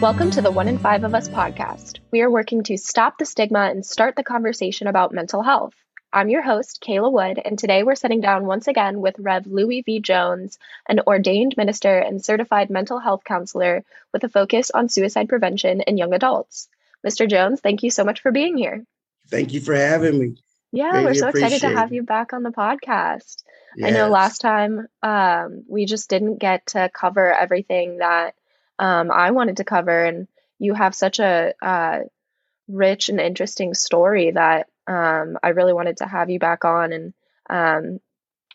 Welcome to the One in Five of Us podcast. We are working to stop the stigma and start the conversation about mental health. I'm your host, Kayla Wood, and today we're sitting down once again with Rev Louis V. Jones, an ordained minister and certified mental health counselor with a focus on suicide prevention in young adults. Mr. Jones, thank you so much for being here. Thank you for having me. Yeah, we're so excited to have you back on the podcast. Yes. I know last time um, we just didn't get to cover everything that um, I wanted to cover. And you have such a uh, rich and interesting story that um, I really wanted to have you back on and um,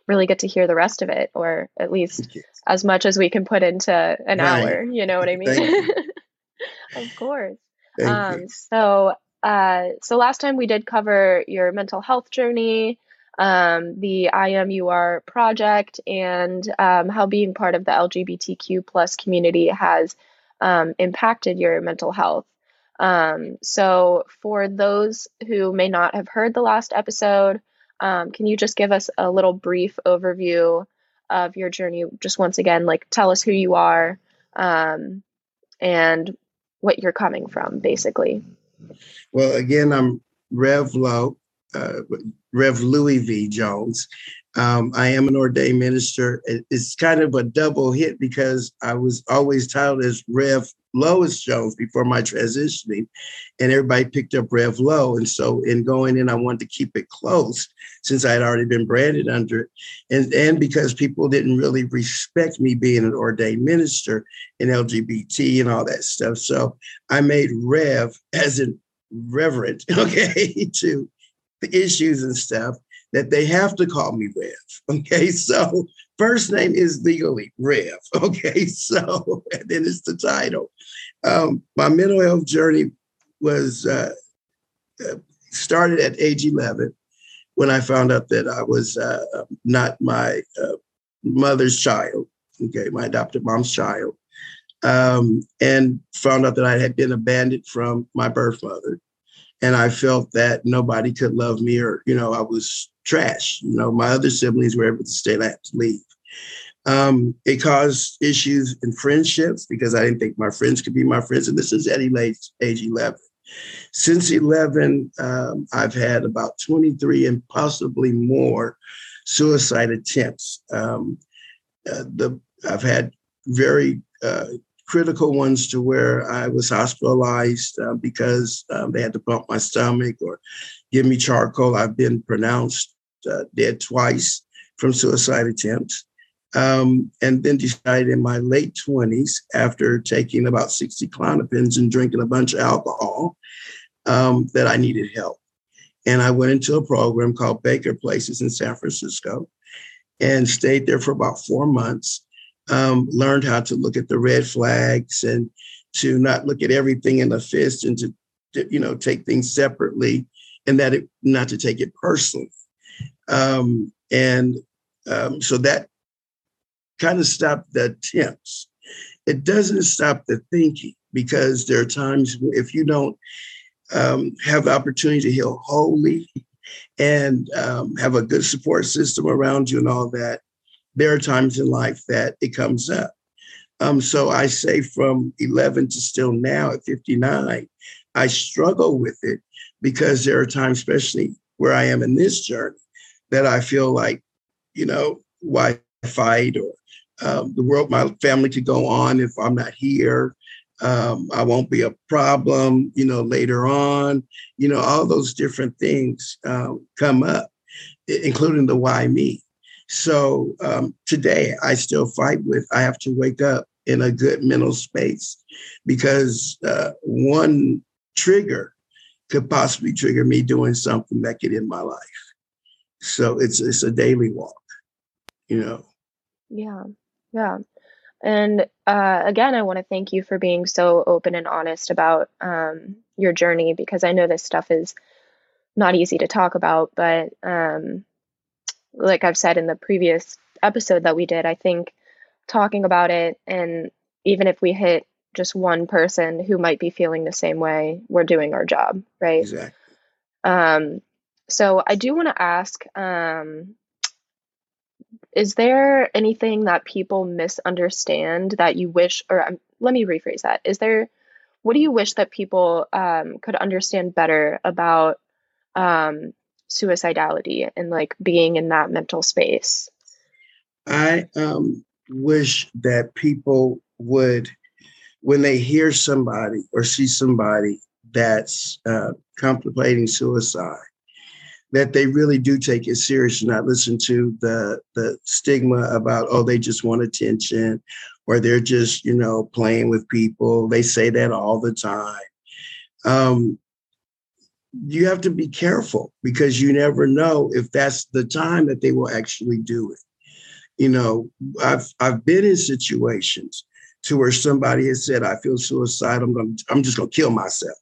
really get to hear the rest of it, or at least as much as we can put into an right. hour. You know what I mean? of course. Um, so, uh, so last time we did cover your mental health journey, um, the IMUR project and um, how being part of the LGBTQ plus community has um, impacted your mental health. Um, so, for those who may not have heard the last episode, um, can you just give us a little brief overview of your journey? Just once again, like tell us who you are um, and what you're coming from, basically. Well, again, I'm Rev Lowe uh, Rev Louis V. Jones. Um, I am an ordained minister. It's kind of a double hit because I was always titled as Rev Lois Jones before my transitioning, and everybody picked up Rev Lowe. And so, in going in, I wanted to keep it close since I had already been branded under it, and and because people didn't really respect me being an ordained minister in LGBT and all that stuff. So I made Rev as in reverend, okay, to the issues and stuff that they have to call me Rev. Okay, so first name is legally Rev. Okay, so and then it's the title. Um, my mental health journey was uh, uh, started at age 11 when I found out that I was uh, not my uh, mother's child. Okay, my adopted mom's child. Um, and found out that I had been abandoned from my birth mother and I felt that nobody could love me or, you know, I was trash. You know, my other siblings were able to stay had to leave. Um, it caused issues in friendships because I didn't think my friends could be my friends. And this is at age 11. Since 11, um, I've had about 23 and possibly more suicide attempts. Um, uh, the I've had very uh, critical ones to where I was hospitalized uh, because um, they had to pump my stomach or give me charcoal. I've been pronounced uh, dead twice from suicide attempts. Um, and then decided in my late 20s, after taking about 60 Klonopins and drinking a bunch of alcohol, um, that I needed help. And I went into a program called Baker Places in San Francisco and stayed there for about four months um, learned how to look at the red flags and to not look at everything in a fist and to, to you know take things separately and that it not to take it personally. Um, and um, so that kind of stopped the attempts. It doesn't stop the thinking because there are times if you don't um, have the opportunity to heal wholly and um, have a good support system around you and all that there are times in life that it comes up. Um, so I say from 11 to still now at 59, I struggle with it because there are times, especially where I am in this journey, that I feel like, you know, why fight or um, the world, my family could go on if I'm not here. Um, I won't be a problem, you know, later on. You know, all those different things um, come up, including the why me. So um, today I still fight with, I have to wake up in a good mental space because uh, one trigger could possibly trigger me doing something that could end my life. So it's it's a daily walk, you know. Yeah, yeah. And uh, again, I want to thank you for being so open and honest about um, your journey because I know this stuff is not easy to talk about, but um, like I've said in the previous episode that we did, I think talking about it and even if we hit just one person who might be feeling the same way, we're doing our job, right? Exactly. Um, so I do want to ask, um, is there anything that people misunderstand that you wish, or um, let me rephrase that. Is there what do you wish that people um, could understand better about um, suicidality and like being in that mental space? I um, wish that people would, when they hear somebody or see somebody that's uh, contemplating suicide, that they really do take it serious and not listen to the the stigma about oh they just want attention or they're just you know playing with people they say that all the time um, you have to be careful because you never know if that's the time that they will actually do it. You know i've i've been in situations to where somebody has said i feel suicidal i'm going i'm just going to kill myself.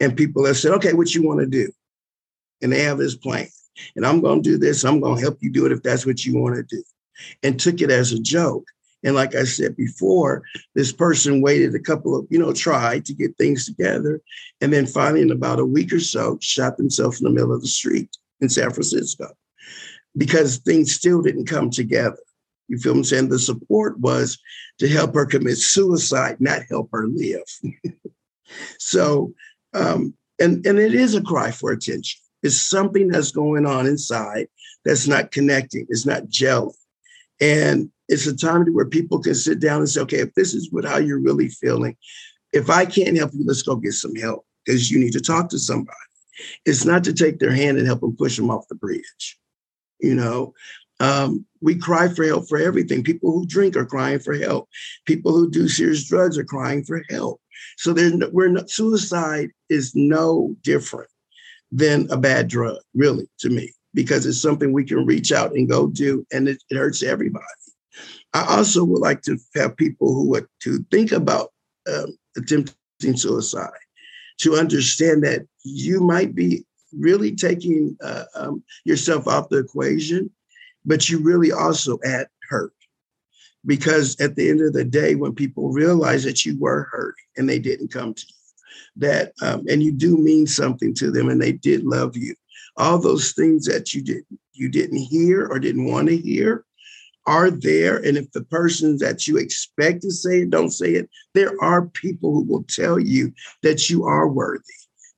And people have said okay what you want to do? And they have this plan. And i'm going to do this i'm going to help you do it if that's what you want to do. And took it as a joke and like I said before, this person waited a couple of, you know, tried to get things together. And then finally, in about a week or so, shot themselves in the middle of the street in San Francisco because things still didn't come together. You feel what I'm saying? The support was to help her commit suicide, not help her live. so, um, and, and it is a cry for attention. It's something that's going on inside that's not connecting, it's not gelling. And it's a time where people can sit down and say, okay, if this is what how you're really feeling, if I can't help you, let's go get some help because you need to talk to somebody. It's not to take their hand and help them push them off the bridge. You know, um, we cry for help for everything. People who drink are crying for help. People who do serious drugs are crying for help. So there's no, we're not, suicide is no different than a bad drug, really, to me, because it's something we can reach out and go do, and it, it hurts everybody. I also would like to have people who are to think about um, attempting suicide, to understand that you might be really taking uh, um, yourself off the equation, but you really also add hurt. Because at the end of the day, when people realize that you were hurt and they didn't come to you, that um, and you do mean something to them and they did love you, all those things that you didn't you didn't hear or didn't want to hear, are there. And if the persons that you expect to say it don't say it, there are people who will tell you that you are worthy,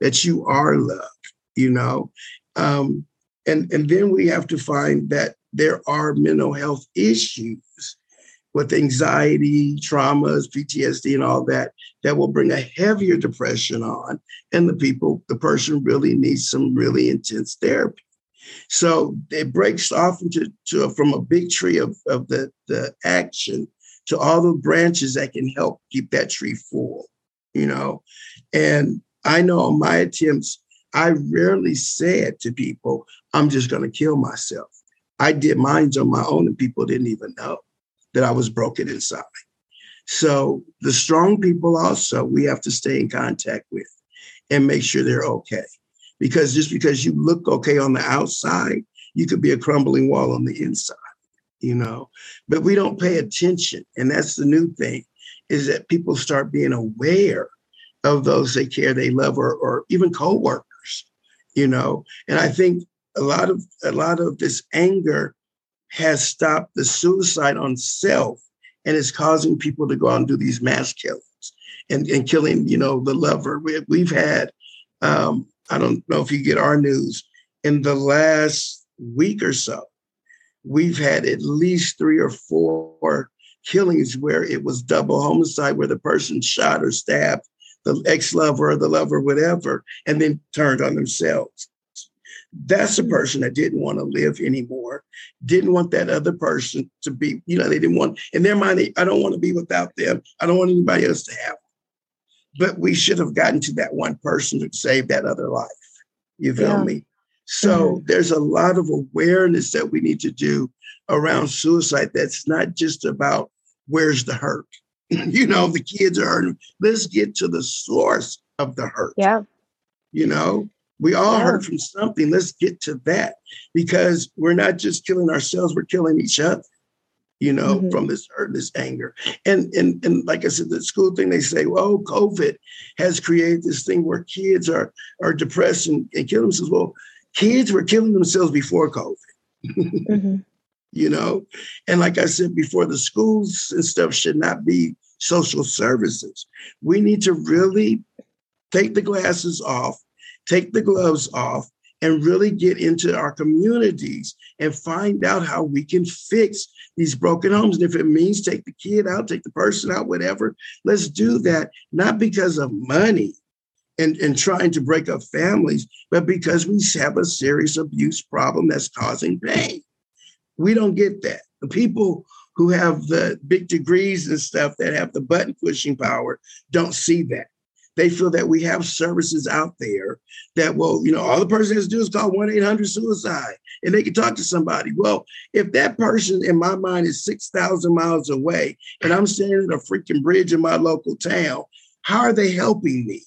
that you are loved, you know. Um, and, and then we have to find that there are mental health issues with anxiety, traumas, PTSD, and all that, that will bring a heavier depression on. And the people, the person really needs some really intense therapy. So it breaks off into to, from a big tree of, of the, the action to all the branches that can help keep that tree full, you know. And I know my attempts, I rarely said to people, I'm just going to kill myself. I did mine on my own, and people didn't even know that I was broken inside. So the strong people also we have to stay in contact with and make sure they're okay because just because you look okay on the outside, you could be a crumbling wall on the inside, you know. But we don't pay attention. And that's the new thing is that people start being aware of those they care, they love, or, or even co-workers, you know. And I think a lot of a lot of this anger has stopped the suicide on self and is causing people to go out and do these mass killings and, and killing, you know, the lover. We, we've had um, I don't know if you get our news, in the last week or so, we've had at least three or four killings where it was double homicide, where the person shot or stabbed the ex lover or the lover, whatever, and then turned on themselves. That's a person that didn't want to live anymore, didn't want that other person to be, you know, they didn't want, in their mind, I don't want to be without them. I don't want anybody else to have but we should have gotten to that one person to save that other life. You feel yeah. me? So mm-hmm. there's a lot of awareness that we need to do around suicide. That's not just about where's the hurt. you know, the kids are hurting. Let's get to the source of the hurt. Yeah. You know, we all yeah. hurt from something. Let's get to that because we're not just killing ourselves, we're killing each other you know, mm-hmm. from this hurt, this anger. And, and and like I said, the school thing, they say, well, COVID has created this thing where kids are are depressed and, and kill themselves. Well, kids were killing themselves before COVID. mm-hmm. You know, and like I said before, the schools and stuff should not be social services. We need to really take the glasses off, take the gloves off, and really get into our communities and find out how we can fix these broken homes. And if it means take the kid out, take the person out, whatever, let's do that, not because of money and, and trying to break up families, but because we have a serious abuse problem that's causing pain. We don't get that. The people who have the big degrees and stuff that have the button pushing power don't see that. They feel that we have services out there that, will, you know, all the person has to do is call 1 800 suicide and they can talk to somebody. Well, if that person in my mind is 6,000 miles away and I'm standing at a freaking bridge in my local town, how are they helping me?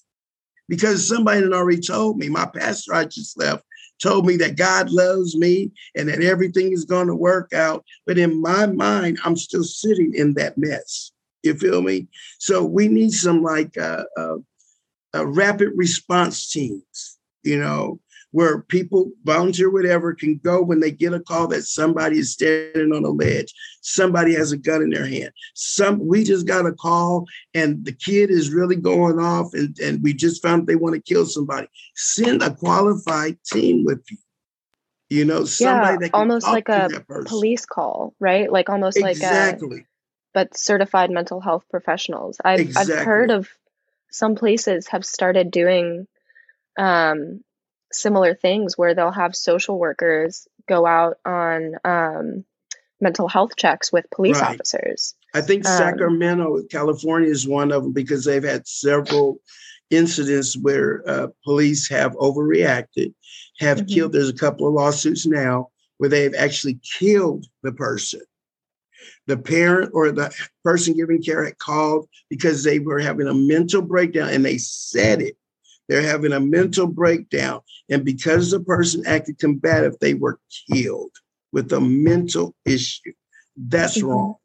Because somebody had already told me, my pastor I just left told me that God loves me and that everything is going to work out. But in my mind, I'm still sitting in that mess. You feel me? So we need some like uh, uh, uh, rapid response teams, you know, where people, volunteer, whatever, can go when they get a call that somebody is standing on a ledge, somebody has a gun in their hand. Some we just got a call and the kid is really going off, and, and we just found they want to kill somebody. Send a qualified team with you. You know, somebody yeah, that almost like a police call, right? Like almost exactly. like a but certified mental health professionals. I've exactly. I've heard of some places have started doing um, similar things where they'll have social workers go out on um, mental health checks with police right. officers. I think um, Sacramento, California is one of them because they've had several incidents where uh, police have overreacted, have mm-hmm. killed. There's a couple of lawsuits now where they've actually killed the person. The parent or the person giving care had called because they were having a mental breakdown and they said it. They're having a mental breakdown. And because the person acted combative, they were killed with a mental issue. That's mm-hmm. wrong.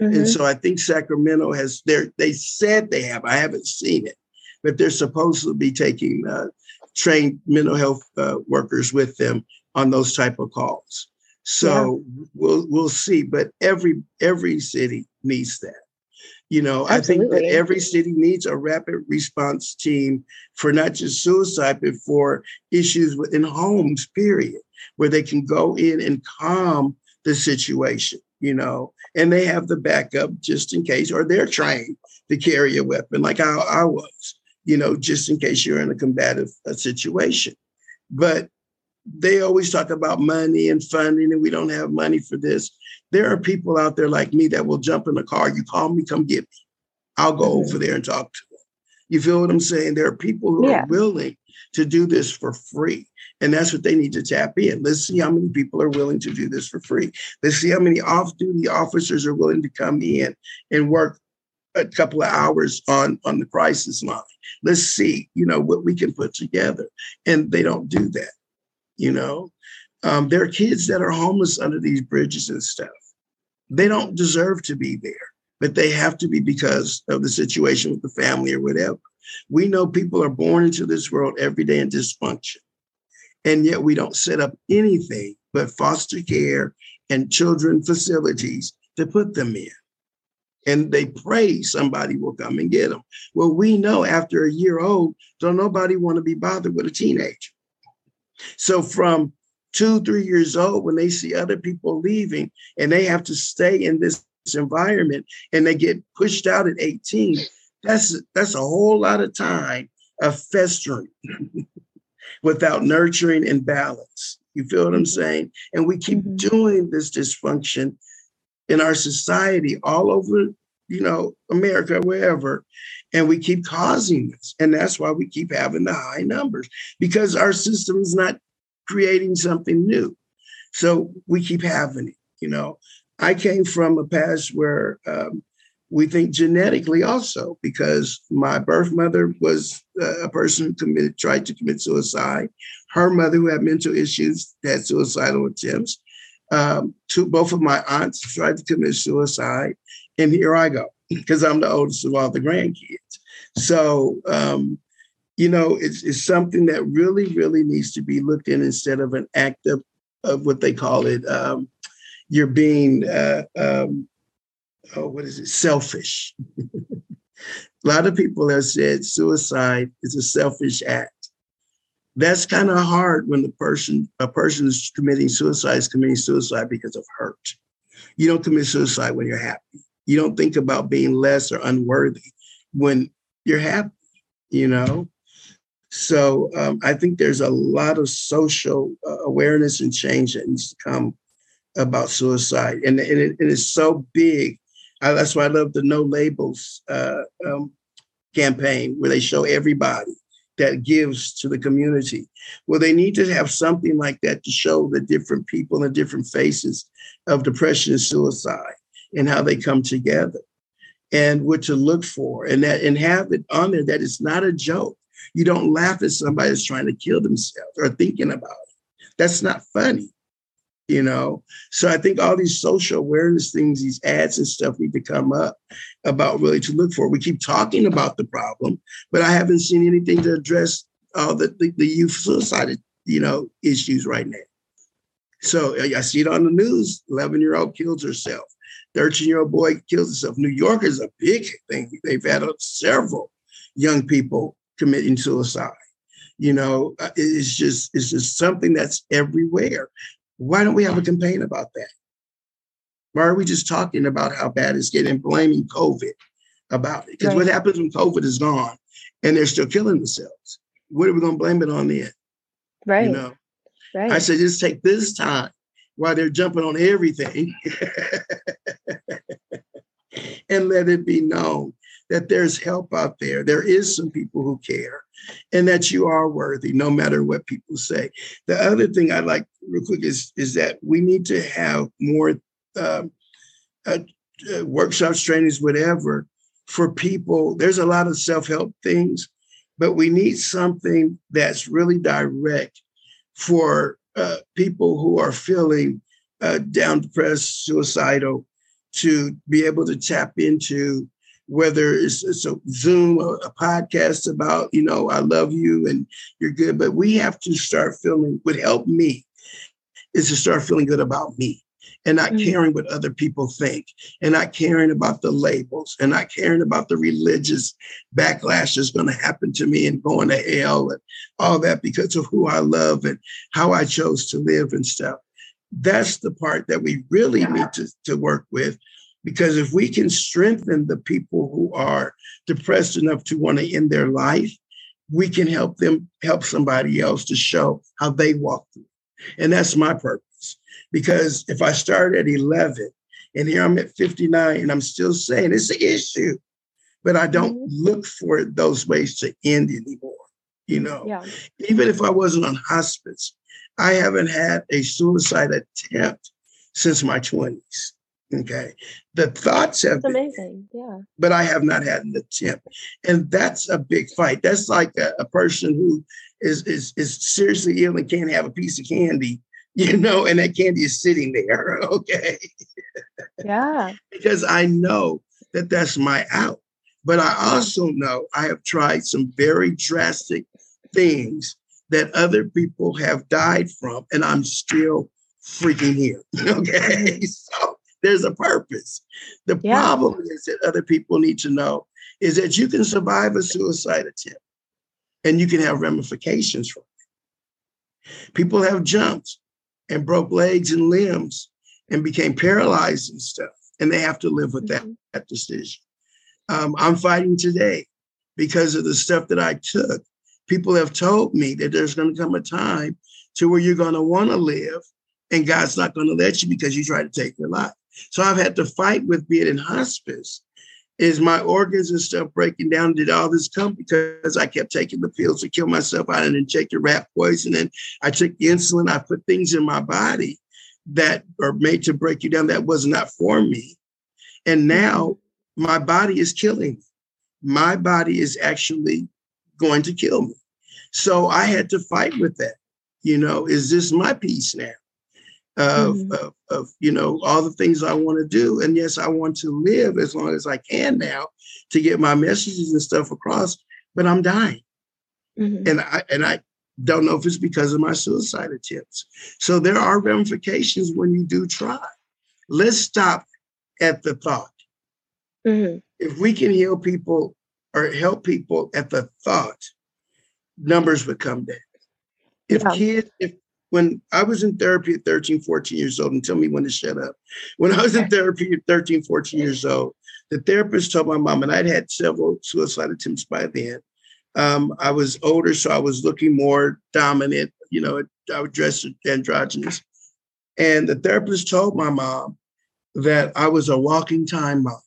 Mm-hmm. And so I think Sacramento has there. They said they have. I haven't seen it, but they're supposed to be taking uh, trained mental health uh, workers with them on those type of calls. So yeah. we'll we'll see. But every every city needs that. You know, Absolutely. I think that every city needs a rapid response team for not just suicide, but for issues within homes, period, where they can go in and calm the situation, you know, and they have the backup just in case, or they're trained to carry a weapon like I, I was, you know, just in case you're in a combative uh, situation. But they always talk about money and funding, and we don't have money for this. There are people out there like me that will jump in the car. You call me, come get me. I'll go mm-hmm. over there and talk to them. You feel what I'm saying? There are people who yeah. are willing to do this for free. And that's what they need to tap in. Let's see how many people are willing to do this for free. Let's see how many off duty officers are willing to come in and work a couple of hours on, on the crisis line. Let's see, you know, what we can put together. And they don't do that you know. Um, there are kids that are homeless under these bridges and stuff. They don't deserve to be there, but they have to be because of the situation with the family or whatever. We know people are born into this world every day in dysfunction. And yet we don't set up anything but foster care and children facilities to put them in. And they pray somebody will come and get them. Well, we know after a year old, don't nobody want to be bothered with a teenager. So from two, three years old, when they see other people leaving and they have to stay in this environment and they get pushed out at 18, that's that's a whole lot of time of festering without nurturing and balance. You feel what I'm mm-hmm. saying? And we keep mm-hmm. doing this dysfunction in our society all over, you know, America, wherever and we keep causing this. And that's why we keep having the high numbers because our system is not creating something new. So we keep having it. You know, I came from a past where um, we think genetically also because my birth mother was uh, a person who committed tried to commit suicide. Her mother, who had mental issues, had suicidal attempts. Um, two, both of my aunts tried to commit suicide, and here I go because I'm the oldest of all the grandkids. So, um, you know, it's, it's something that really, really needs to be looked in instead of an act of, of what they call it. Um, you're being uh, um, oh, what is it? Selfish. a lot of people have said suicide is a selfish act. That's kind of hard when the person, a person is committing suicide is committing suicide because of hurt. You don't commit suicide when you're happy. You don't think about being less or unworthy when you're happy, you know? So um, I think there's a lot of social uh, awareness and change that needs to come about suicide. And, and it, it is so big. I, that's why I love the No Labels uh, um, campaign, where they show everybody that gives to the community. Well, they need to have something like that to show the different people and different faces of depression and suicide and how they come together and what to look for and that and have it on there that it's not a joke. You don't laugh at somebody that's trying to kill themselves or thinking about it. That's not funny you know so i think all these social awareness things these ads and stuff need to come up about really to look for we keep talking about the problem but i haven't seen anything to address all the, the, the youth suicide you know issues right now so i see it on the news 11 year old kills herself 13 year old boy kills himself new york is a big thing they've had several young people committing suicide you know uh, it's just it's just something that's everywhere why don't we have a campaign about that? Why are we just talking about how bad it's getting, blaming COVID about it? Because right. what happens when COVID is gone and they're still killing themselves? What are we going to blame it on then? Right. You know, right. I said, just take this time while they're jumping on everything and let it be known that there's help out there. There is some people who care and that you are worthy no matter what people say. The other thing I'd like real quick is, is that we need to have more um, uh, uh, workshops, trainings, whatever for people. There's a lot of self-help things, but we need something that's really direct for uh, people who are feeling uh, down, depressed, suicidal, to be able to tap into whether it's, it's a Zoom a podcast about, you know, I love you and you're good. But we have to start feeling, what helped me, is to start feeling good about me and not mm-hmm. caring what other people think and not caring about the labels and not caring about the religious backlash that's going to happen to me and going to hell and all that because of who I love and how I chose to live and stuff. That's the part that we really need to, to work with because if we can strengthen the people who are depressed enough to want to end their life, we can help them help somebody else to show how they walk through. And that's my purpose. Because if I start at 11 and here I'm at 59 and I'm still saying it's an issue, but I don't mm-hmm. look for those ways to end anymore. You know, yeah. even if I wasn't on hospice, I haven't had a suicide attempt since my 20s. Okay. The thoughts have that's amazing. Yeah. But I have not had an attempt. And that's a big fight. That's like a, a person who is, is is seriously ill and can't have a piece of candy, you know, and that candy is sitting there. Okay. Yeah. because I know that that's my out. But I also know I have tried some very drastic things that other people have died from, and I'm still freaking here. Okay. Mm-hmm. So there's a purpose. The yeah. problem is that other people need to know is that you can survive a suicide attempt and you can have ramifications from it. People have jumped and broke legs and limbs and became paralyzed and stuff, and they have to live with mm-hmm. that, that decision. Um, I'm fighting today because of the stuff that I took. People have told me that there's going to come a time to where you're going to want to live and God's not going to let you because you try to take your life. So I've had to fight with being in hospice. Is my organs and stuff breaking down? Did all this come because I kept taking the pills to kill myself? I didn't take the rat poison and I took the insulin. I put things in my body that are made to break you down that was not for me. And now my body is killing me. My body is actually going to kill me. So I had to fight with that. You know, is this my peace now? Of, mm-hmm. of, of, you know all the things I want to do. And yes, I want to live as long as I can now to get my messages and stuff across. But I'm dying, mm-hmm. and I and I don't know if it's because of my suicide attempts. So there are ramifications when you do try. Let's stop at the thought. Mm-hmm. If we can heal people or help people at the thought, numbers would come down. If yeah. kids, if when I was in therapy at 13, 14 years old, and tell me when to shut up. When I was in therapy at 13, 14 years old, the therapist told my mom, and I'd had several suicide attempts by then. Um, I was older, so I was looking more dominant. You know, I would dress androgynous. And the therapist told my mom that I was a walking time bomb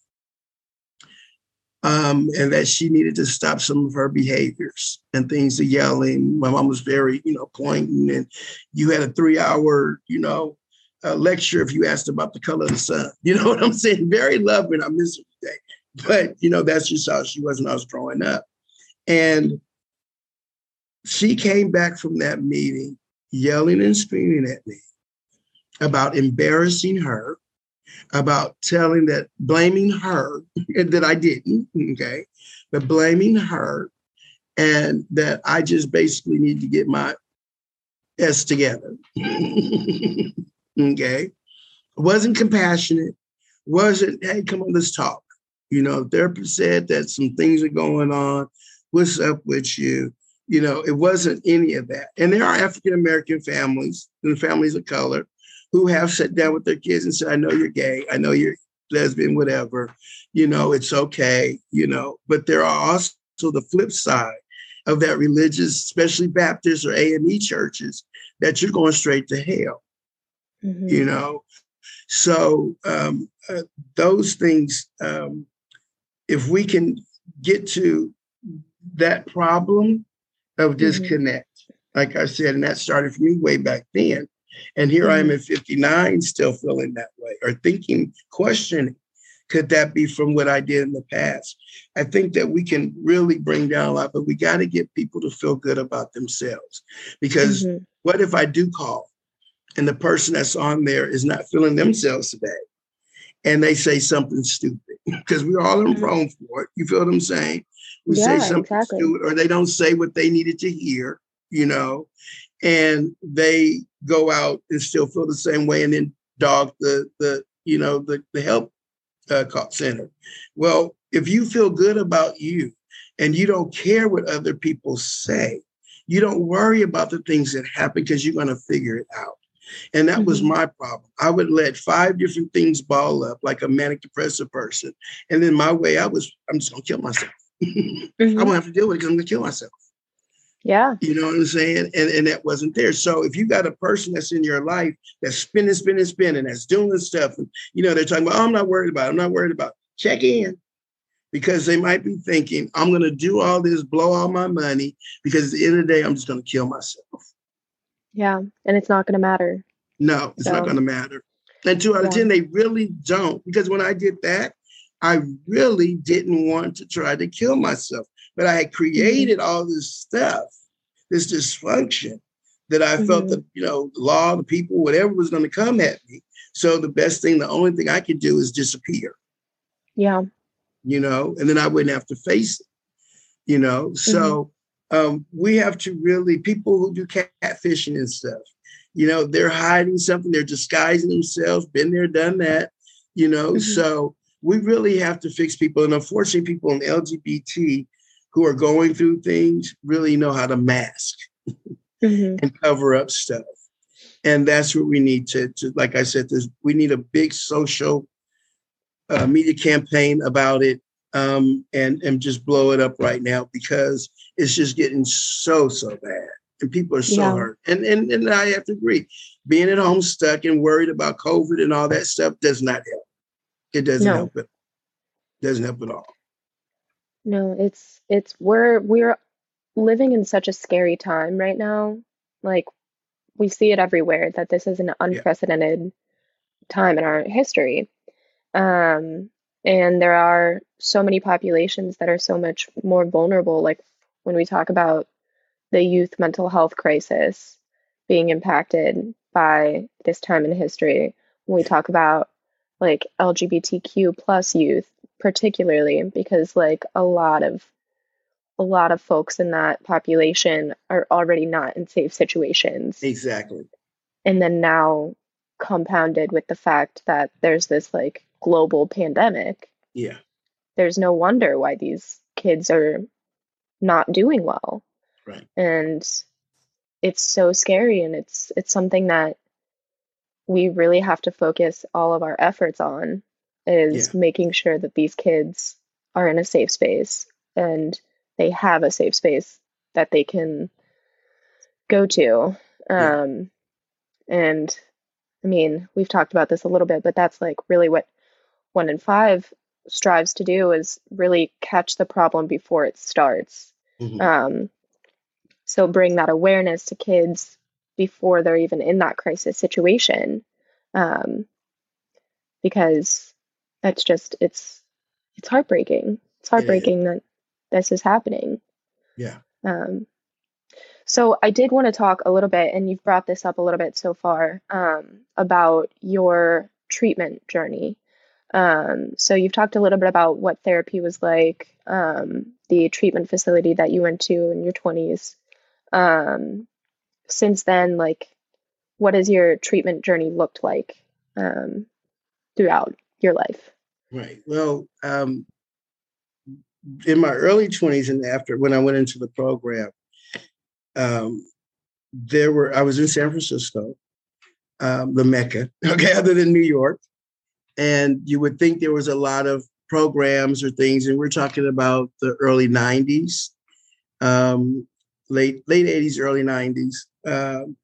um, and that she needed to stop some of her behaviors and things, the yelling. My mom was very, you know, pointing, and you had a three-hour, you know, uh, lecture if you asked about the color of the sun. You know what I'm saying? Very loving. I miss her today, but you know that's just how she was when I was growing up, and she came back from that meeting yelling and screaming at me about embarrassing her about telling that blaming her that I didn't, okay, but blaming her and that I just basically need to get my S together. okay. Wasn't compassionate, wasn't, hey, come on, let's talk. You know, therapist said that some things are going on. What's up with you? You know, it wasn't any of that. And there are African American families and families of color who have sat down with their kids and said, I know you're gay, I know you're lesbian, whatever, you know, it's okay, you know. But there are also the flip side of that religious, especially Baptist or AME churches, that you're going straight to hell. Mm-hmm. You know, so um, uh, those things, um, if we can get to that problem of mm-hmm. disconnect, mm-hmm. like I said, and that started for me way back then. And here mm-hmm. I am mm-hmm. at 59 still feeling that way or thinking, questioning, could that be from what I did in the past? I think that we can really bring down a lot, but we got to get people to feel good about themselves. Because mm-hmm. what if I do call and the person that's on there is not feeling themselves today and they say something stupid? Because we're all mm-hmm. prone for it. You feel what I'm saying? We yeah, say something exactly. stupid or they don't say what they needed to hear, you know, and they go out and still feel the same way and then dog the the you know the the help uh, center. Well, if you feel good about you and you don't care what other people say, you don't worry about the things that happen because you're going to figure it out. And that mm-hmm. was my problem. I would let five different things ball up like a manic depressive person. And then my way I was, I'm just gonna kill myself. mm-hmm. I won't have to deal with it because I'm gonna kill myself. Yeah. You know what I'm saying? And, and that wasn't there. So if you got a person that's in your life that's spinning, spinning, spinning, that's doing stuff, and you know, they're talking about, oh, I'm not worried about it. I'm not worried about it. Check in. Because they might be thinking, I'm gonna do all this, blow all my money, because at the end of the day, I'm just gonna kill myself. Yeah. And it's not gonna matter. No, it's so. not gonna matter. And two out of yeah. 10, they really don't. Because when I did that, I really didn't want to try to kill myself. But I had mm-hmm. created all this stuff, this dysfunction that I mm-hmm. felt that, you know, law, the people, whatever was going to come at me. So the best thing, the only thing I could do is disappear. Yeah. You know, and then I wouldn't have to face it, you know. Mm-hmm. So um, we have to really, people who do catfishing and stuff, you know, they're hiding something, they're disguising themselves, been there, done that, you know. Mm-hmm. So we really have to fix people. And unfortunately, people in LGBT who are going through things really know how to mask mm-hmm. and cover up stuff. And that's what we need to, to like I said, this, we need a big social uh, media campaign about it um, and, and just blow it up right now because it's just getting so, so bad. And people are so yeah. hurt. And, and, and I have to agree, being at home stuck and worried about COVID and all that stuff does not help. It doesn't no. help it. Doesn't help at all. No, it's it's we're we're living in such a scary time right now. Like we see it everywhere that this is an unprecedented time in our history. Um, and there are so many populations that are so much more vulnerable. Like when we talk about the youth mental health crisis being impacted by this time in history, when we talk about like LGBTQ plus youth particularly because like a lot of a lot of folks in that population are already not in safe situations. Exactly. And then now compounded with the fact that there's this like global pandemic. Yeah. there's no wonder why these kids are not doing well. Right. And it's so scary and it's it's something that we really have to focus all of our efforts on is yeah. making sure that these kids are in a safe space and they have a safe space that they can go to. Yeah. Um, and I mean, we've talked about this a little bit, but that's like really what one in five strives to do is really catch the problem before it starts. Mm-hmm. Um, so bring that awareness to kids before they're even in that crisis situation. Um, because that's just it's it's heartbreaking. It's heartbreaking that this is happening. Yeah. Um, so I did want to talk a little bit, and you've brought this up a little bit so far um, about your treatment journey. Um, so you've talked a little bit about what therapy was like, um, the treatment facility that you went to in your 20s. Um, since then, like, what has your treatment journey looked like um, throughout your life? Right. Well, um, in my early 20s and after when I went into the program, um, there were, I was in San Francisco, um, the Mecca, okay, other than New York. And you would think there was a lot of programs or things, and we're talking about the early 90s, um, late late 80s, early 90s. Um,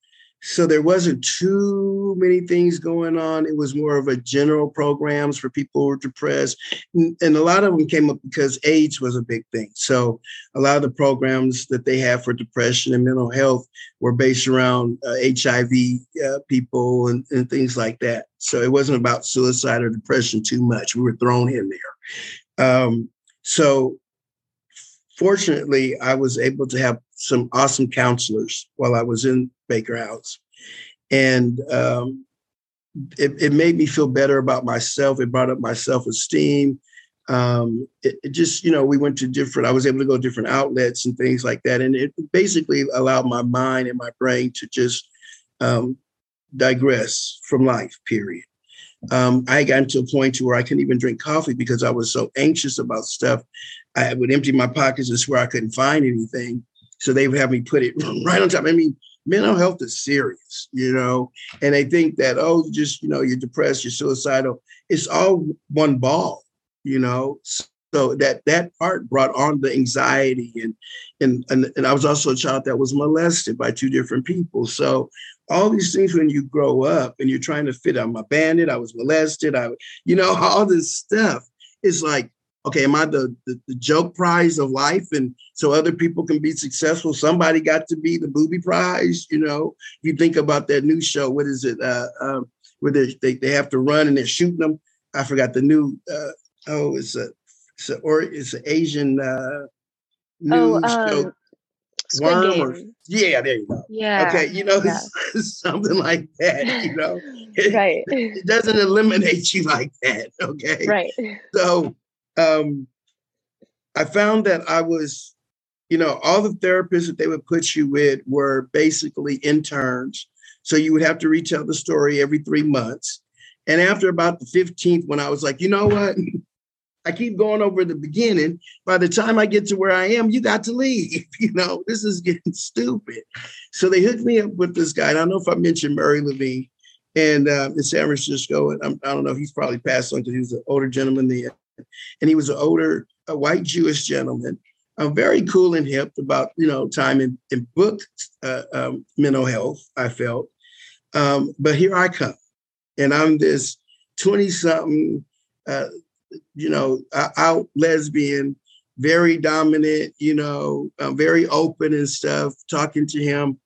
so there wasn't too many things going on. It was more of a general programs for people who were depressed. And, a lot of them came up because AIDS was a big thing. So a lot of the programs that they have for depression and mental health were based around uh, HIV uh, people and, and things like that. So it wasn't about suicide or depression too much. We were thrown in there. Um, so fortunately, I was able to have some awesome counselors while I was in Baker House. And um, it, it, made me feel better about myself. It brought up my self esteem. Um, it, it, just, you know, we went to different, I was able to go to different outlets and things like that. And it basically allowed my mind and my brain to just um, digress from life, period. Um, I got to a point to where I couldn't even drink coffee because I was so anxious about stuff. I would empty my pockets and swear I couldn't find anything. So they would have me put it right on top. I mean, mental health is serious, you know, and they think that, oh, just, you know, you're depressed, you're suicidal. It's all one ball, you know. So that that part brought on the anxiety and and and, and I was also a child that was molested by two different people. So all these things when you grow up and you're trying to fit, I'm a bandit, I was molested, I you know, all this stuff. is like okay, am I the, the, the, joke prize of life? And so other people can be successful. Somebody got to be the booby prize, you know. You think about that new show, what is it? Uh, um, where they, they, they have to run and they're shooting them. I forgot the new uh, oh, it's a it's a or it's an Asian uh news oh, um, show. Worm or, yeah, there you go. Yeah. Okay, you know, yeah. something like that, you know. It, right. It doesn't eliminate you like that. Okay. Right. So um, I found that I was, you know, all the therapists that they would put you with were basically interns. So you would have to retell the story every three months. And after about the 15th, when I was like, you know what? I keep going over the beginning. By the time I get to where I am, you got to leave. You know, this is getting stupid. So they hooked me up with this guy. I don't know if I mentioned Murray Levine and uh, in San Francisco. And I'm, I do not know he's probably passed on because he was an older gentleman then and he was an older, a white Jewish gentleman, uh, very cool and hip about you know time in, in book uh, um, mental health. I felt, um, but here I come, and I'm this twenty something, uh, you know, out lesbian, very dominant, you know, uh, very open and stuff, talking to him.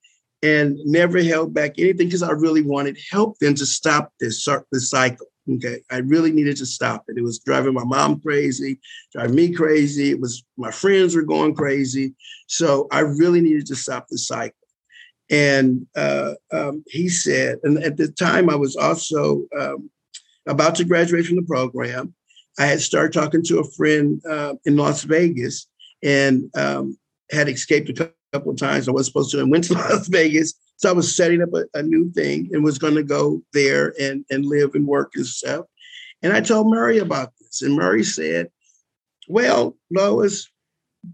And never held back anything because I really wanted help them to stop this, this cycle. Okay, I really needed to stop it. It was driving my mom crazy, driving me crazy. It was my friends were going crazy, so I really needed to stop the cycle. And uh, um, he said, and at the time I was also um, about to graduate from the program. I had started talking to a friend uh, in Las Vegas and um, had escaped a couple of times. I was supposed to and went to Las Vegas so I was setting up a, a new thing and was going to go there and, and live and work and stuff. And I told Murray about this. And Murray said, well, Lois,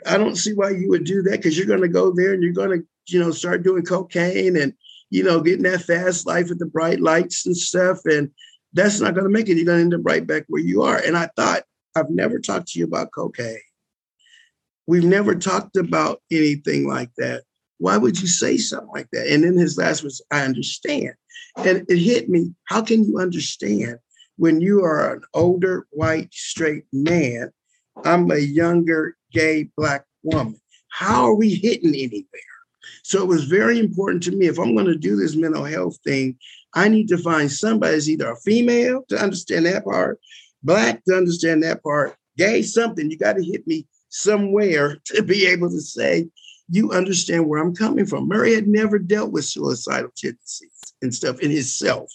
I don't see why you would do that because you're going to go there and you're going to, you know, start doing cocaine and, you know, getting that fast life with the bright lights and stuff. And that's not going to make it. You're going to end up right back where you are. And I thought, I've never talked to you about cocaine. We've never talked about anything like that. Why would you say something like that? And then his last was, I understand. And it hit me. How can you understand when you are an older, white, straight man? I'm a younger, gay, black woman. How are we hitting anywhere? So it was very important to me. If I'm going to do this mental health thing, I need to find somebody that's either a female to understand that part, black to understand that part, gay, something. You got to hit me somewhere to be able to say, you understand where I'm coming from. Murray had never dealt with suicidal tendencies and stuff in himself.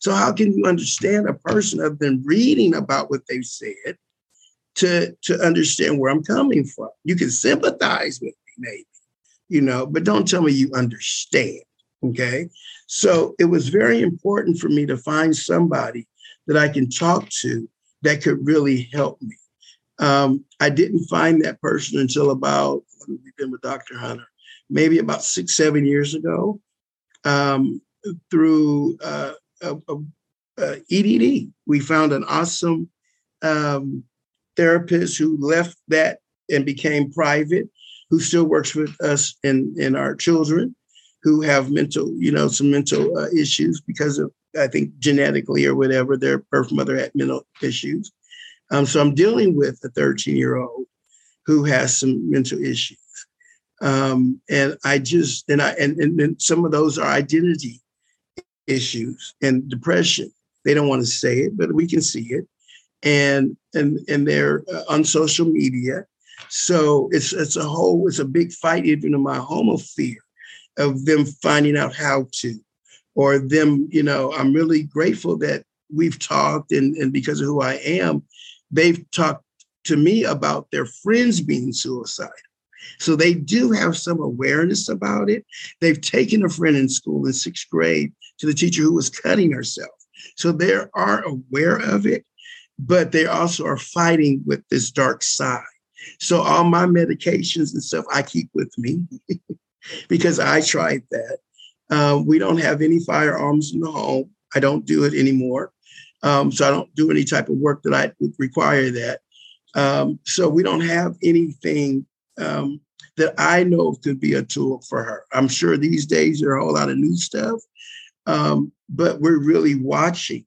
So how can you understand a person other than reading about what they've said to, to understand where I'm coming from? You can sympathize with me, maybe, you know, but don't tell me you understand. Okay. So it was very important for me to find somebody that I can talk to that could really help me. Um, I didn't find that person until about, we've been with Dr. Hunter, maybe about six, seven years ago um, through uh, a, a, a EDD. We found an awesome um, therapist who left that and became private, who still works with us and, and our children who have mental, you know, some mental uh, issues because of, I think, genetically or whatever, their birth mother had mental issues. Um, so I'm dealing with a 13 year old who has some mental issues. Um, and I just, and I, and, and, and some of those are identity issues and depression. They don't want to say it, but we can see it. And, and, and they're uh, on social media. So it's, it's a whole, it's a big fight even in my home of fear of them finding out how to, or them, you know, I'm really grateful that we've talked and, and because of who I am, they've talked to me about their friends being suicidal. So they do have some awareness about it. They've taken a friend in school in sixth grade to the teacher who was cutting herself. So they are aware of it, but they also are fighting with this dark side. So all my medications and stuff I keep with me because I tried that. Um, we don't have any firearms in the home. I don't do it anymore. Um, so I don't do any type of work that I would require that. Um, so we don't have anything um, that I know could be a tool for her. I'm sure these days there are a whole lot of new stuff, um, but we're really watching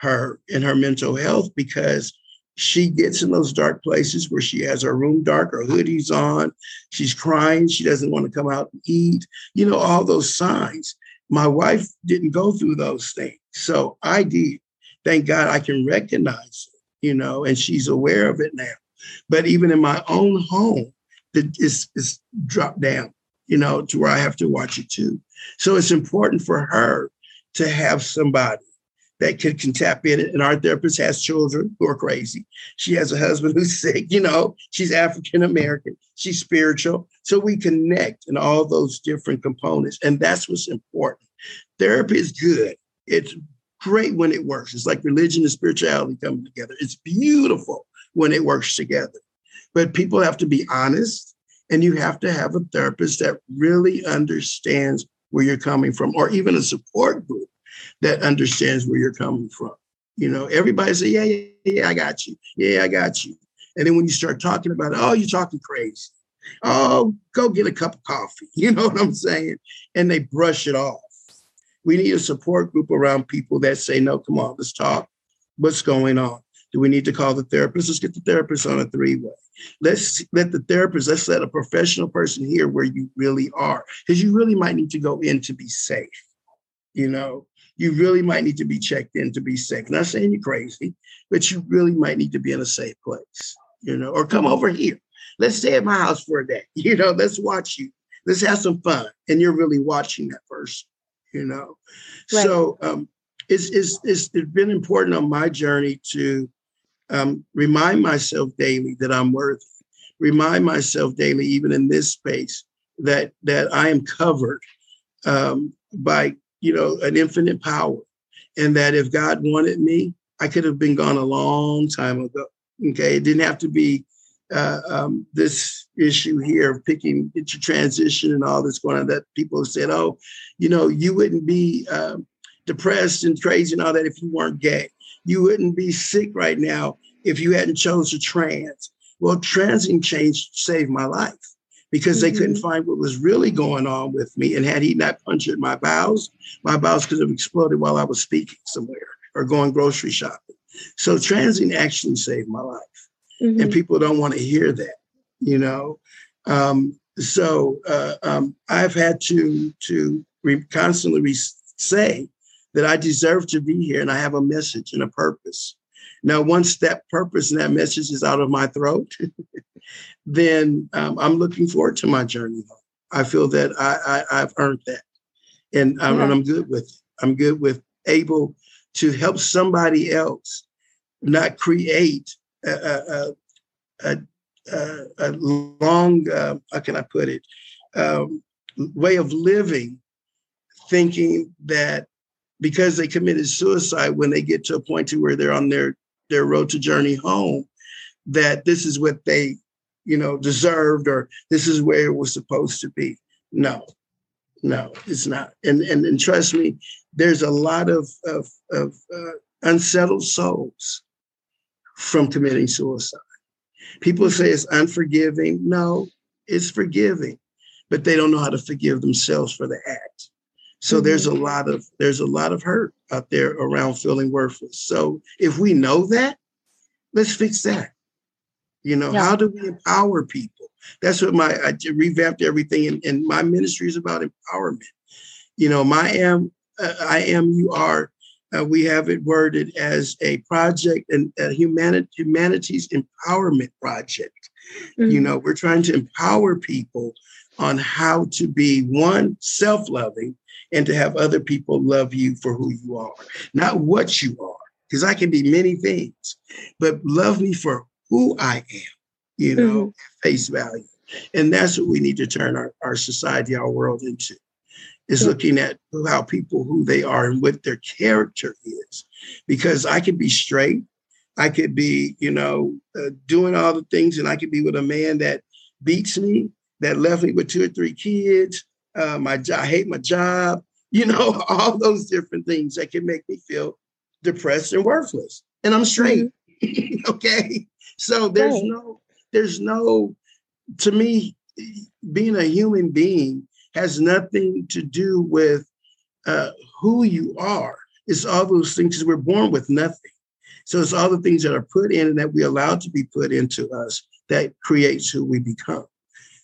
her and her mental health because she gets in those dark places where she has her room dark, her hoodies on, she's crying, she doesn't want to come out and eat, you know, all those signs. My wife didn't go through those things. So I did. Thank God I can recognize it, you know, and she's aware of it now. But even in my own home, it's, dropped down, you know, to where I have to watch it too. So it's important for her to have somebody that can, can tap in. And our therapist has children who are crazy. She has a husband who's sick, you know, she's African American, she's spiritual. So we connect in all those different components. And that's what's important. Therapy is good. It's great when it works. It's like religion and spirituality coming together. It's beautiful when it works together. But people have to be honest and you have to have a therapist that really understands where you're coming from, or even a support group that understands where you're coming from. You know, everybody say, yeah, yeah, yeah, I got you. Yeah, I got you. And then when you start talking about it, oh, you're talking crazy. Oh, go get a cup of coffee. You know what I'm saying? And they brush it off. We need a support group around people that say, no, come on, let's talk. What's going on? Do we need to call the therapist? Let's get the therapist on a three way. Let's let the therapist, let's let a professional person hear where you really are, because you really might need to go in to be safe. You know, you really might need to be checked in to be safe. Not saying you're crazy, but you really might need to be in a safe place, you know, or come over here. Let's stay at my house for a day. You know, let's watch you. Let's have some fun. And you're really watching that person, you know. Right. So um, it's, it's, it's, it's been important on my journey to um, remind myself daily that I'm worthy. Remind myself daily, even in this space, that that I am covered um, by you know, an infinite power. And that if God wanted me, I could have been gone a long time ago. Okay. It didn't have to be uh, um, this issue here of picking into transition and all this going on that people have said, oh, you know, you wouldn't be uh, depressed and crazy and all that if you weren't gay. You wouldn't be sick right now if you hadn't chosen to trans. Well, transing change saved my life because mm-hmm. they couldn't mm-hmm. find what was really going on with me. And had he not punctured my bowels, my bowels could have exploded while I was speaking somewhere or going grocery shopping. So transing actually saved my life. Mm-hmm. And people don't want to hear that, you know. Um, so uh, um, I've had to to re- constantly re- say that I deserve to be here and I have a message and a purpose. Now, once that purpose and that message is out of my throat, then um, I'm looking forward to my journey home. I feel that I, I, have earned that, and, yeah. and I'm good with it. I'm good with able to help somebody else not create a, a, a, a, long, uh, how can I put it, um, way of living, thinking that because they committed suicide when they get to a point to where they're on their their road to journey home, that this is what they, you know, deserved or this is where it was supposed to be. No, no, it's not. And and, and trust me, there's a lot of of, of uh, unsettled souls from committing suicide. People say it's unforgiving. No, it's forgiving, but they don't know how to forgive themselves for the act. So mm-hmm. there's a lot of there's a lot of hurt out there around feeling worthless. So if we know that, let's fix that. You know, yeah. how do we empower people? That's what my I revamped everything, and, and my ministry is about empowerment. You know, my am uh, I am you are uh, we have it worded as a project and a humanity, humanities empowerment project. Mm-hmm. You know, we're trying to empower people on how to be one self-loving and to have other people love you for who you are, not what you are, because I can be many things, but love me for who I am, you know, mm-hmm. face value. And that's what we need to turn our, our society, our world into is looking at how people who they are and what their character is because i could be straight i could be you know uh, doing all the things and i could be with a man that beats me that left me with two or three kids uh, my i hate my job you know all those different things that can make me feel depressed and worthless and i'm straight mm-hmm. okay so there's right. no there's no to me being a human being has nothing to do with uh, who you are. It's all those things we're born with nothing. So it's all the things that are put in and that we allow to be put into us that creates who we become.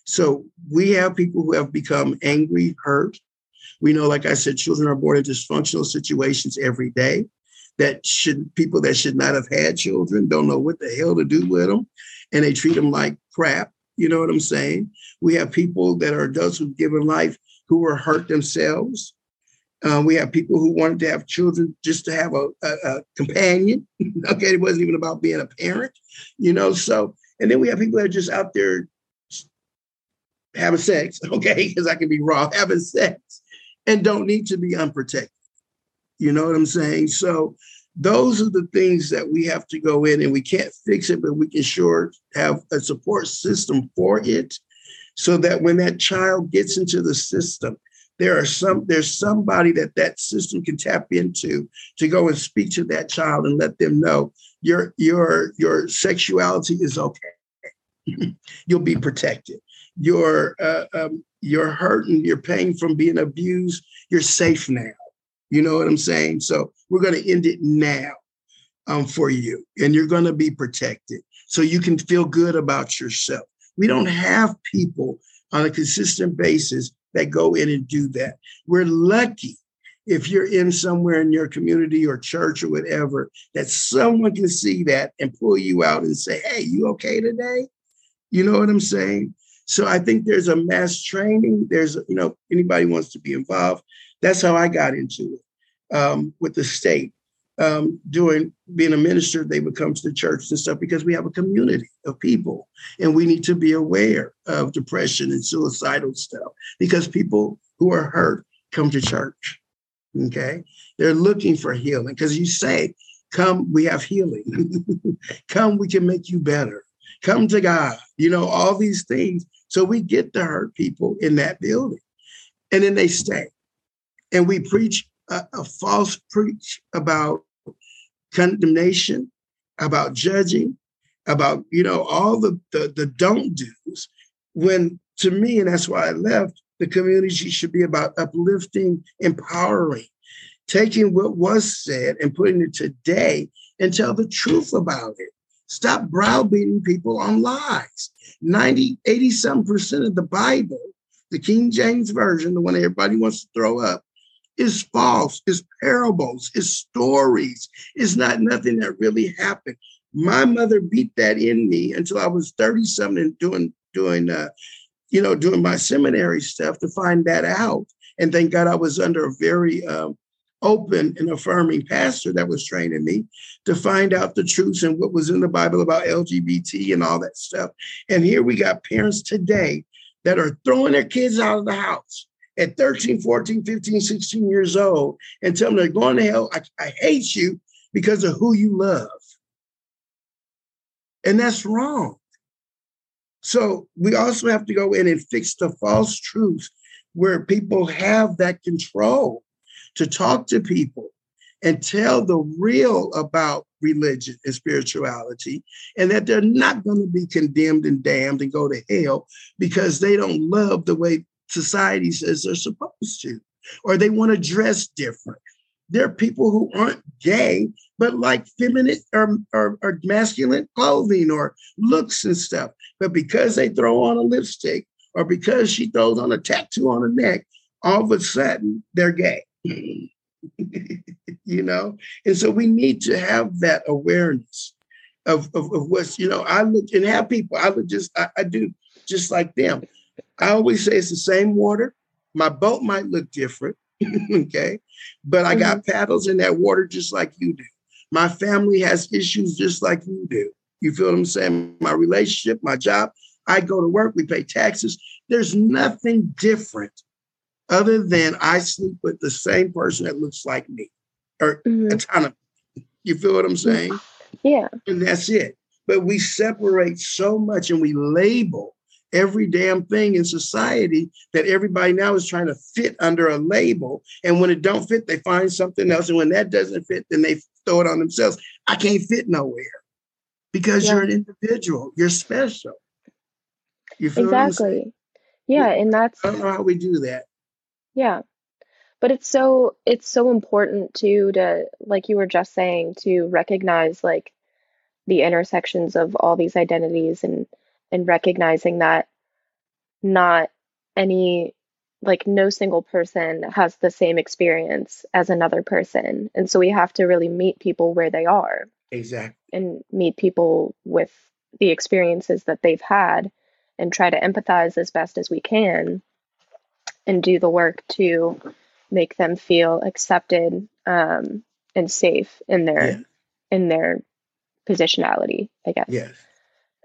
So we have people who have become angry, hurt. We know, like I said, children are born in dysfunctional situations every day. That should people that should not have had children don't know what the hell to do with them, and they treat them like crap. You know what I'm saying? We have people that are adults who've given life who were hurt themselves. Um, we have people who wanted to have children just to have a, a, a companion. okay, it wasn't even about being a parent, you know. So, and then we have people that are just out there having sex, okay, because I can be raw, having sex, and don't need to be unprotected. You know what I'm saying? So, those are the things that we have to go in, and we can't fix it, but we can sure have a support system for it so that when that child gets into the system, there are some there's somebody that that system can tap into to go and speak to that child and let them know your your your sexuality is okay. You'll be protected. Your uh, um, you're hurting. You're paying from being abused. You're safe now. You know what I'm saying? So we're going to end it now um, for you, and you're going to be protected, so you can feel good about yourself. We don't have people on a consistent basis that go in and do that. We're lucky if you're in somewhere in your community or church or whatever that someone can see that and pull you out and say, "Hey, you okay today?" You know what I'm saying? So I think there's a mass training. There's, you know, anybody wants to be involved. That's how I got into it um, with the state um, doing being a minister, they would come to the church and stuff because we have a community of people, and we need to be aware of depression and suicidal stuff because people who are hurt come to church. Okay, they're looking for healing because you say, "Come, we have healing. come, we can make you better." come to God, you know, all these things. So we get to hurt people in that building. And then they stay. And we preach a, a false preach about condemnation, about judging, about, you know, all the, the, the don't do's. When to me, and that's why I left, the community should be about uplifting, empowering, taking what was said and putting it today and tell the truth about it. Stop browbeating people on lies. 90, 80 some percent of the Bible, the King James Version, the one everybody wants to throw up, is false, is parables, is stories, is not nothing that really happened. My mother beat that in me until I was 30 something doing, doing, uh, you know, doing my seminary stuff to find that out. And thank God I was under a very um, open and affirming pastor that was training me to find out the truths and what was in the Bible about LGBT and all that stuff. And here we got parents today that are throwing their kids out of the house at 13, 14, 15, 16 years old and tell them they're going to hell. I, I hate you because of who you love. And that's wrong. So we also have to go in and fix the false truths where people have that control to talk to people and tell the real about religion and spirituality, and that they're not going to be condemned and damned and go to hell because they don't love the way society says they're supposed to, or they want to dress different. There are people who aren't gay, but like feminine or, or, or masculine clothing or looks and stuff. But because they throw on a lipstick or because she throws on a tattoo on her neck, all of a sudden they're gay. you know? And so we need to have that awareness of, of, of, what's, you know, I look and have people, I look just, I, I do just like them. I always say it's the same water. My boat might look different, okay? But I got mm-hmm. paddles in that water just like you do. My family has issues just like you do. You feel what I'm saying? My relationship, my job, I go to work, we pay taxes. There's nothing different other than I sleep with the same person that looks like me, or mm-hmm. a ton of. You feel what I'm saying? Yeah. And that's it. But we separate so much and we label every damn thing in society that everybody now is trying to fit under a label. And when it don't fit, they find something else. And when that doesn't fit, then they throw it on themselves. I can't fit nowhere because yeah. you're an individual. You're special. You exactly. Yeah, and that's I don't know how we do that. Yeah. But it's so it's so important to to like you were just saying to recognize like the intersections of all these identities and and recognizing that not any like no single person has the same experience as another person and so we have to really meet people where they are exactly and meet people with the experiences that they've had and try to empathize as best as we can and do the work to make them feel accepted um, and safe in their yeah. in their positionality, I guess. Yes.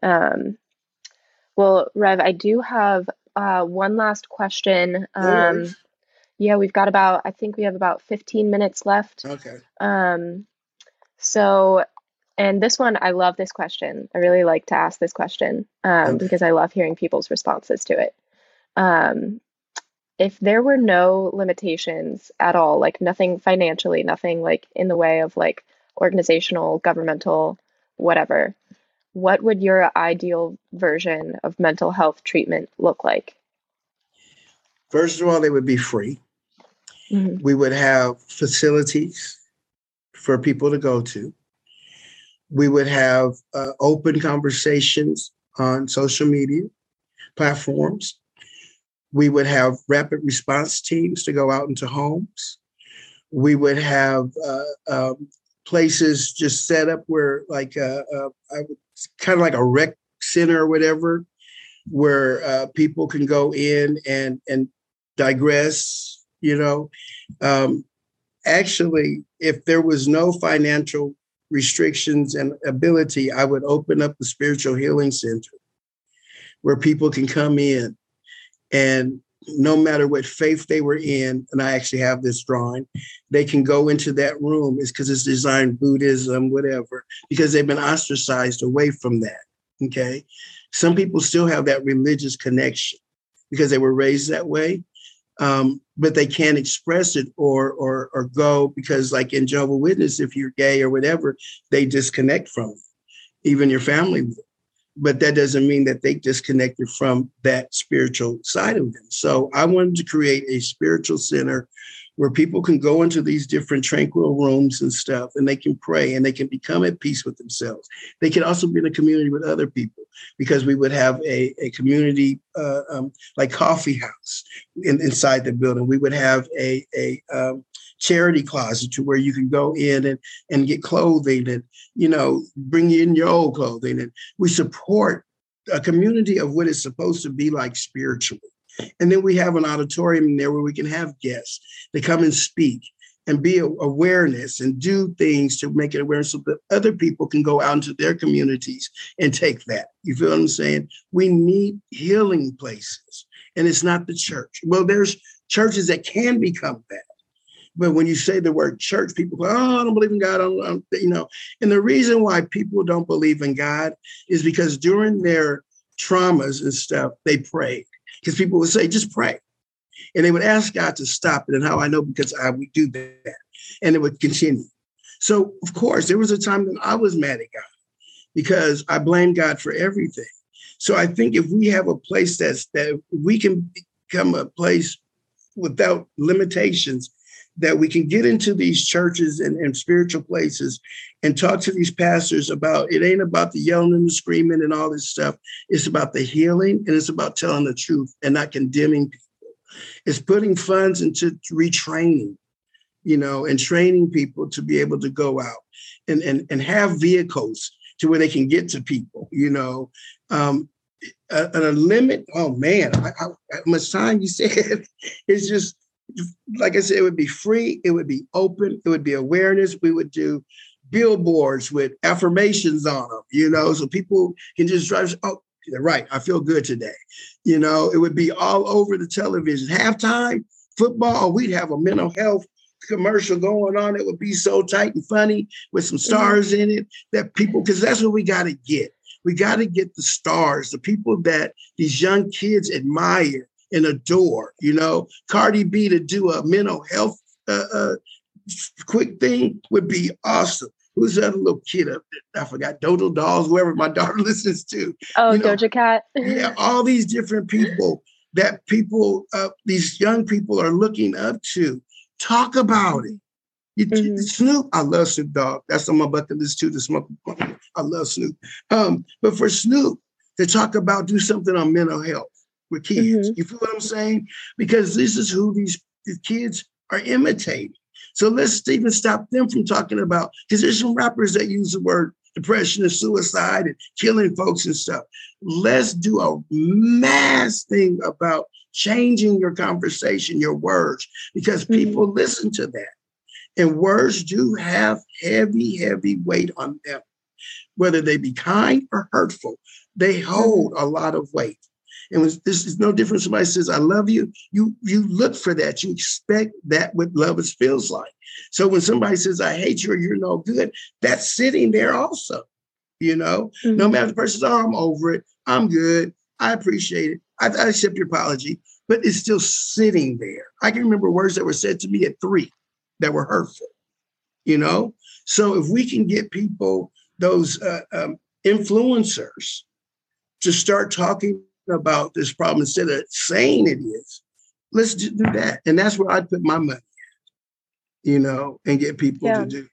Um, well, Rev, I do have uh, one last question. Um, yeah, we've got about I think we have about 15 minutes left. Okay. Um, so, and this one, I love this question. I really like to ask this question um, okay. because I love hearing people's responses to it. Um, if there were no limitations at all, like nothing financially, nothing like in the way of like organizational, governmental, whatever, what would your ideal version of mental health treatment look like? First of all, they would be free. Mm-hmm. We would have facilities for people to go to. We would have uh, open conversations on social media platforms we would have rapid response teams to go out into homes. We would have uh, um, places just set up where, like, uh, uh, kind of like a rec center or whatever, where uh, people can go in and and digress. You know, um, actually, if there was no financial restrictions and ability, I would open up the spiritual healing center where people can come in and no matter what faith they were in, and I actually have this drawing, they can go into that room. It's because it's designed Buddhism, whatever, because they've been ostracized away from that. Okay. Some people still have that religious connection because they were raised that way. Um, but they can't express it or or or go because like in Jehovah Witness, if you're gay or whatever, they disconnect from it. Even your family but that doesn't mean that they disconnected from that spiritual side of them. So I wanted to create a spiritual center where people can go into these different tranquil rooms and stuff and they can pray and they can become at peace with themselves. They can also be in a community with other people because we would have a, a community uh, um, like coffee house in, inside the building. We would have a, a um, charity closet to where you can go in and, and get clothing and, you know, bring in your old clothing. And we support a community of what it's supposed to be like spiritually. And then we have an auditorium in there where we can have guests. They come and speak and be awareness and do things to make it aware so that other people can go out into their communities and take that. You feel what I'm saying? We need healing places. And it's not the church. Well, there's churches that can become that. But when you say the word church, people go, "Oh, I don't believe in God." I don't, you know, and the reason why people don't believe in God is because during their traumas and stuff, they prayed. Because people would say, "Just pray," and they would ask God to stop it. And how I know because I would do that, and it would continue. So, of course, there was a time that I was mad at God because I blamed God for everything. So I think if we have a place that's that we can become a place without limitations that we can get into these churches and, and, spiritual places and talk to these pastors about it ain't about the yelling and the screaming and all this stuff. It's about the healing and it's about telling the truth and not condemning people. It's putting funds into retraining, you know, and training people to be able to go out and, and, and have vehicles to where they can get to people, you know. Um, a, a limit, oh man, I, how much time you said, it's just like I said, it would be free, it would be open, it would be awareness. We would do billboards with affirmations on them, you know, so people can just drive. Oh, they're right, I feel good today. You know, it would be all over the television. Halftime football, we'd have a mental health commercial going on. It would be so tight and funny with some mm-hmm. stars in it that people, because that's what we got to get. We got to get the stars, the people that these young kids admire and adore. You know, Cardi B to do a mental health uh, uh, quick thing would be awesome. Who's that little kid up there? I forgot. Dodo Dolls, whoever my daughter listens to. Oh, you know, Doja Cat. yeah, all these different people that people, uh, these young people are looking up to. Talk about it. You, mm-hmm. Snoop, I love Snoop Dogg. That's on my bucket list too. To smoke, I love Snoop. Um, but for Snoop to talk about do something on mental health, with kids. Mm-hmm. You feel what I'm saying? Because this is who these, these kids are imitating. So let's even stop them from talking about, because there's some rappers that use the word depression and suicide and killing folks and stuff. Let's do a mass thing about changing your conversation, your words, because mm-hmm. people mm-hmm. listen to that. And words do have heavy, heavy weight on them, whether they be kind or hurtful. They hold a lot of weight. And this is no different. Somebody says, I love you. You you look for that. You expect that what love is feels like. So when somebody says, I hate you or you're no good, that's sitting there also. You know, mm-hmm. no matter the person's, oh, I'm over it. I'm good. I appreciate it. I, I accept your apology, but it's still sitting there. I can remember words that were said to me at three that were hurtful, you know? So if we can get people, those uh, um, influencers, to start talking about this problem instead of saying it is. Let's just do that. And that's where I'd put my money you know, and get people yeah. to do.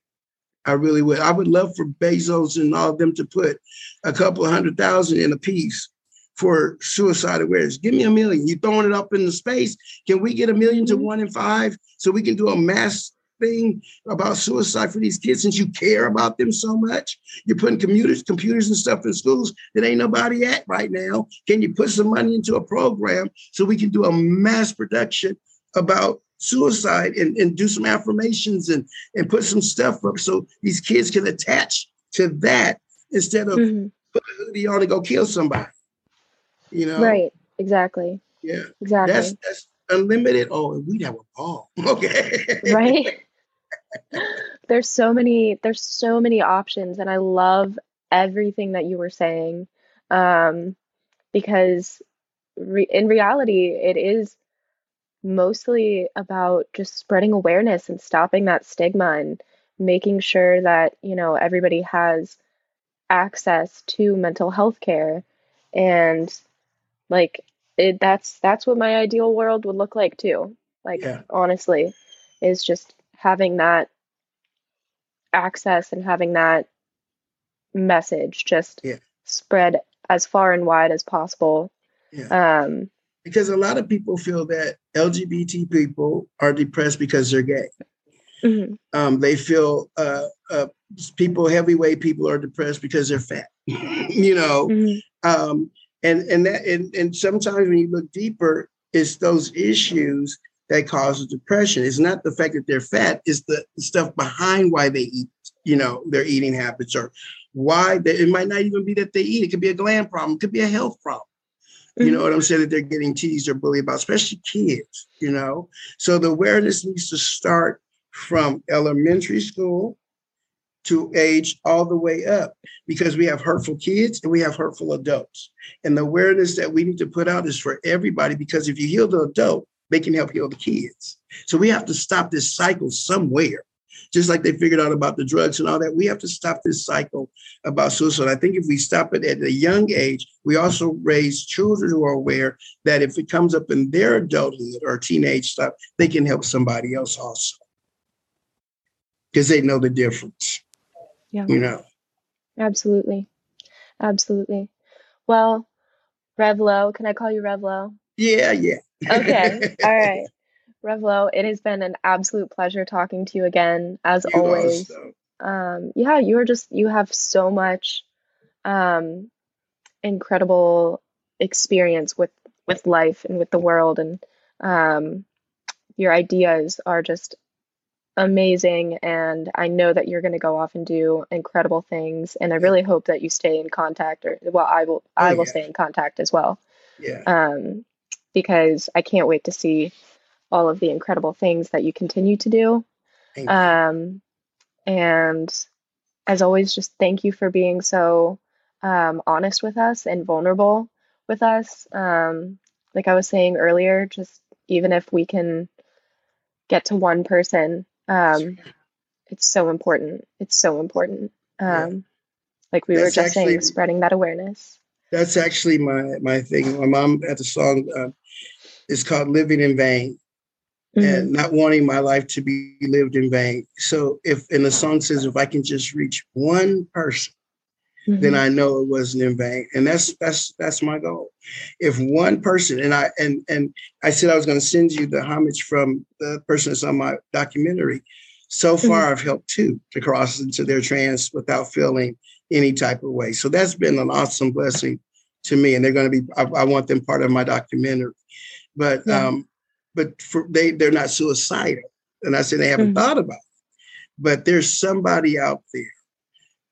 I really would. I would love for Bezos and all of them to put a couple of hundred thousand in a piece for suicide awareness. Give me a million. You throwing it up in the space. Can we get a 1000000 to mm-hmm. one in five so we can do a mass thing about suicide for these kids since you care about them so much? You're putting computers, computers and stuff in schools that ain't nobody at right now. Can you put some money into a program so we can do a mass production about suicide and, and do some affirmations and, and put some stuff up so these kids can attach to that instead of mm-hmm. put a hoodie on and go kill somebody. You know? Right. Exactly. Yeah. Exactly. That's that's unlimited. Oh, and we'd have a ball. Okay. right there's so many there's so many options and I love everything that you were saying. um, because re- in reality, it is mostly about just spreading awareness and stopping that stigma and making sure that you know everybody has access to mental health care and like it that's that's what my ideal world would look like too like yeah. honestly is just having that access and having that message just yeah. spread as far and wide as possible yeah. um because a lot of people feel that lgbt people are depressed because they're gay mm-hmm. um, they feel uh, uh, people heavyweight people are depressed because they're fat you know mm-hmm. um, and and that and, and sometimes when you look deeper it's those issues that causes depression. It's not the fact that they're fat it's the stuff behind why they eat you know their eating habits or why they, it might not even be that they eat it could be a gland problem it could be a health problem. You know what i'm saying? That they're getting teased or bullied about especially kids you know? So the awareness needs to start from elementary school to age all the way up because we have hurtful kids and we have hurtful adults. And the awareness that we need to put out is for everybody because if you heal the adult, they can help heal the kids. So we have to stop this cycle somewhere. Just like they figured out about the drugs and all that, we have to stop this cycle about suicide. I think if we stop it at a young age, we also raise children who are aware that if it comes up in their adulthood or teenage stuff, they can help somebody else also because they know the difference. Yeah. You know. Absolutely. Absolutely. Well, Revlo, can I call you Revlo? Yeah, yeah. okay. All right. Revlo, it has been an absolute pleasure talking to you again, as you always. Um, yeah, you are just you have so much um incredible experience with with life and with the world and um your ideas are just amazing and I know that you're going to go off and do incredible things and I really hope that you stay in contact or well I will I oh, will stay in contact as well. Yeah. Um because I can't wait to see all of the incredible things that you continue to do. Um and as always just thank you for being so um honest with us and vulnerable with us. Um like I was saying earlier just even if we can get to one person um, it's so important. It's so important. Um, yeah. Like we that's were just actually, saying, spreading that awareness. That's actually my my thing. My mom had a song. Uh, it's called "Living in Vain," mm-hmm. and not wanting my life to be lived in vain. So, if and the song says, if I can just reach one person, mm-hmm. then I know it wasn't in vain. And that's that's that's my goal. If one person and I and and I said I was going to send you the homage from the person that's on my documentary. So mm-hmm. far, mm-hmm. I've helped two to cross into their trance without feeling any type of way. So that's been an awesome blessing to me. And they're going to be. I, I want them part of my documentary. But yeah. um, but for they they're not suicidal. And I said they haven't mm-hmm. thought about it. But there's somebody out there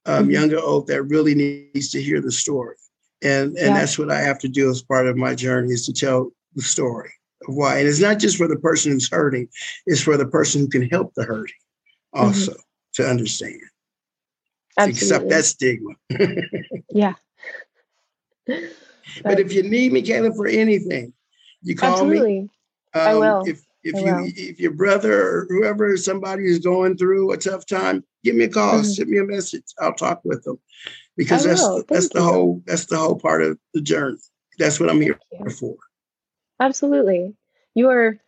um, mm-hmm. young or old that really needs to hear the story. And, and yeah. that's what I have to do as part of my journey is to tell the story of why. And it's not just for the person who's hurting, it's for the person who can help the hurting also mm-hmm. to understand. Accept that stigma. yeah. But if you need me, Kayla, for anything, you call Absolutely. me. Um, I will. If if I you will. if your brother or whoever somebody is going through a tough time, give me a call, mm-hmm. send me a message. I'll talk with them because I that's will. that's Thank the you. whole that's the whole part of the journey. That's what I'm here for. Absolutely, you are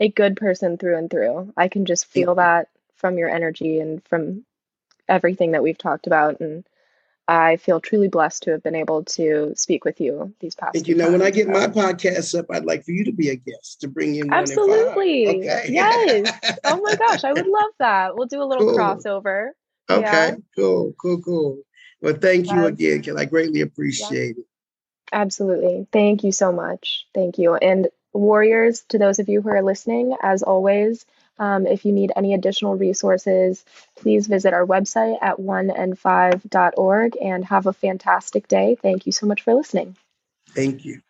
a good person through and through. I can just feel that from your energy and from everything that we've talked about and I feel truly blessed to have been able to speak with you these past. And you know, when I get my podcast up, I'd like for you to be a guest to bring in. Absolutely. Okay. Yes. oh my gosh, I would love that. We'll do a little cool. crossover. Okay. Yeah. Cool. Cool. Cool. Well, thank you again, Ken. I greatly appreciate it. Absolutely. Thank you so much. Thank you. And warriors, to those of you who are listening, as always, um, if you need any additional resources, please visit our website at oneand5.org and have a fantastic day. Thank you so much for listening. Thank you.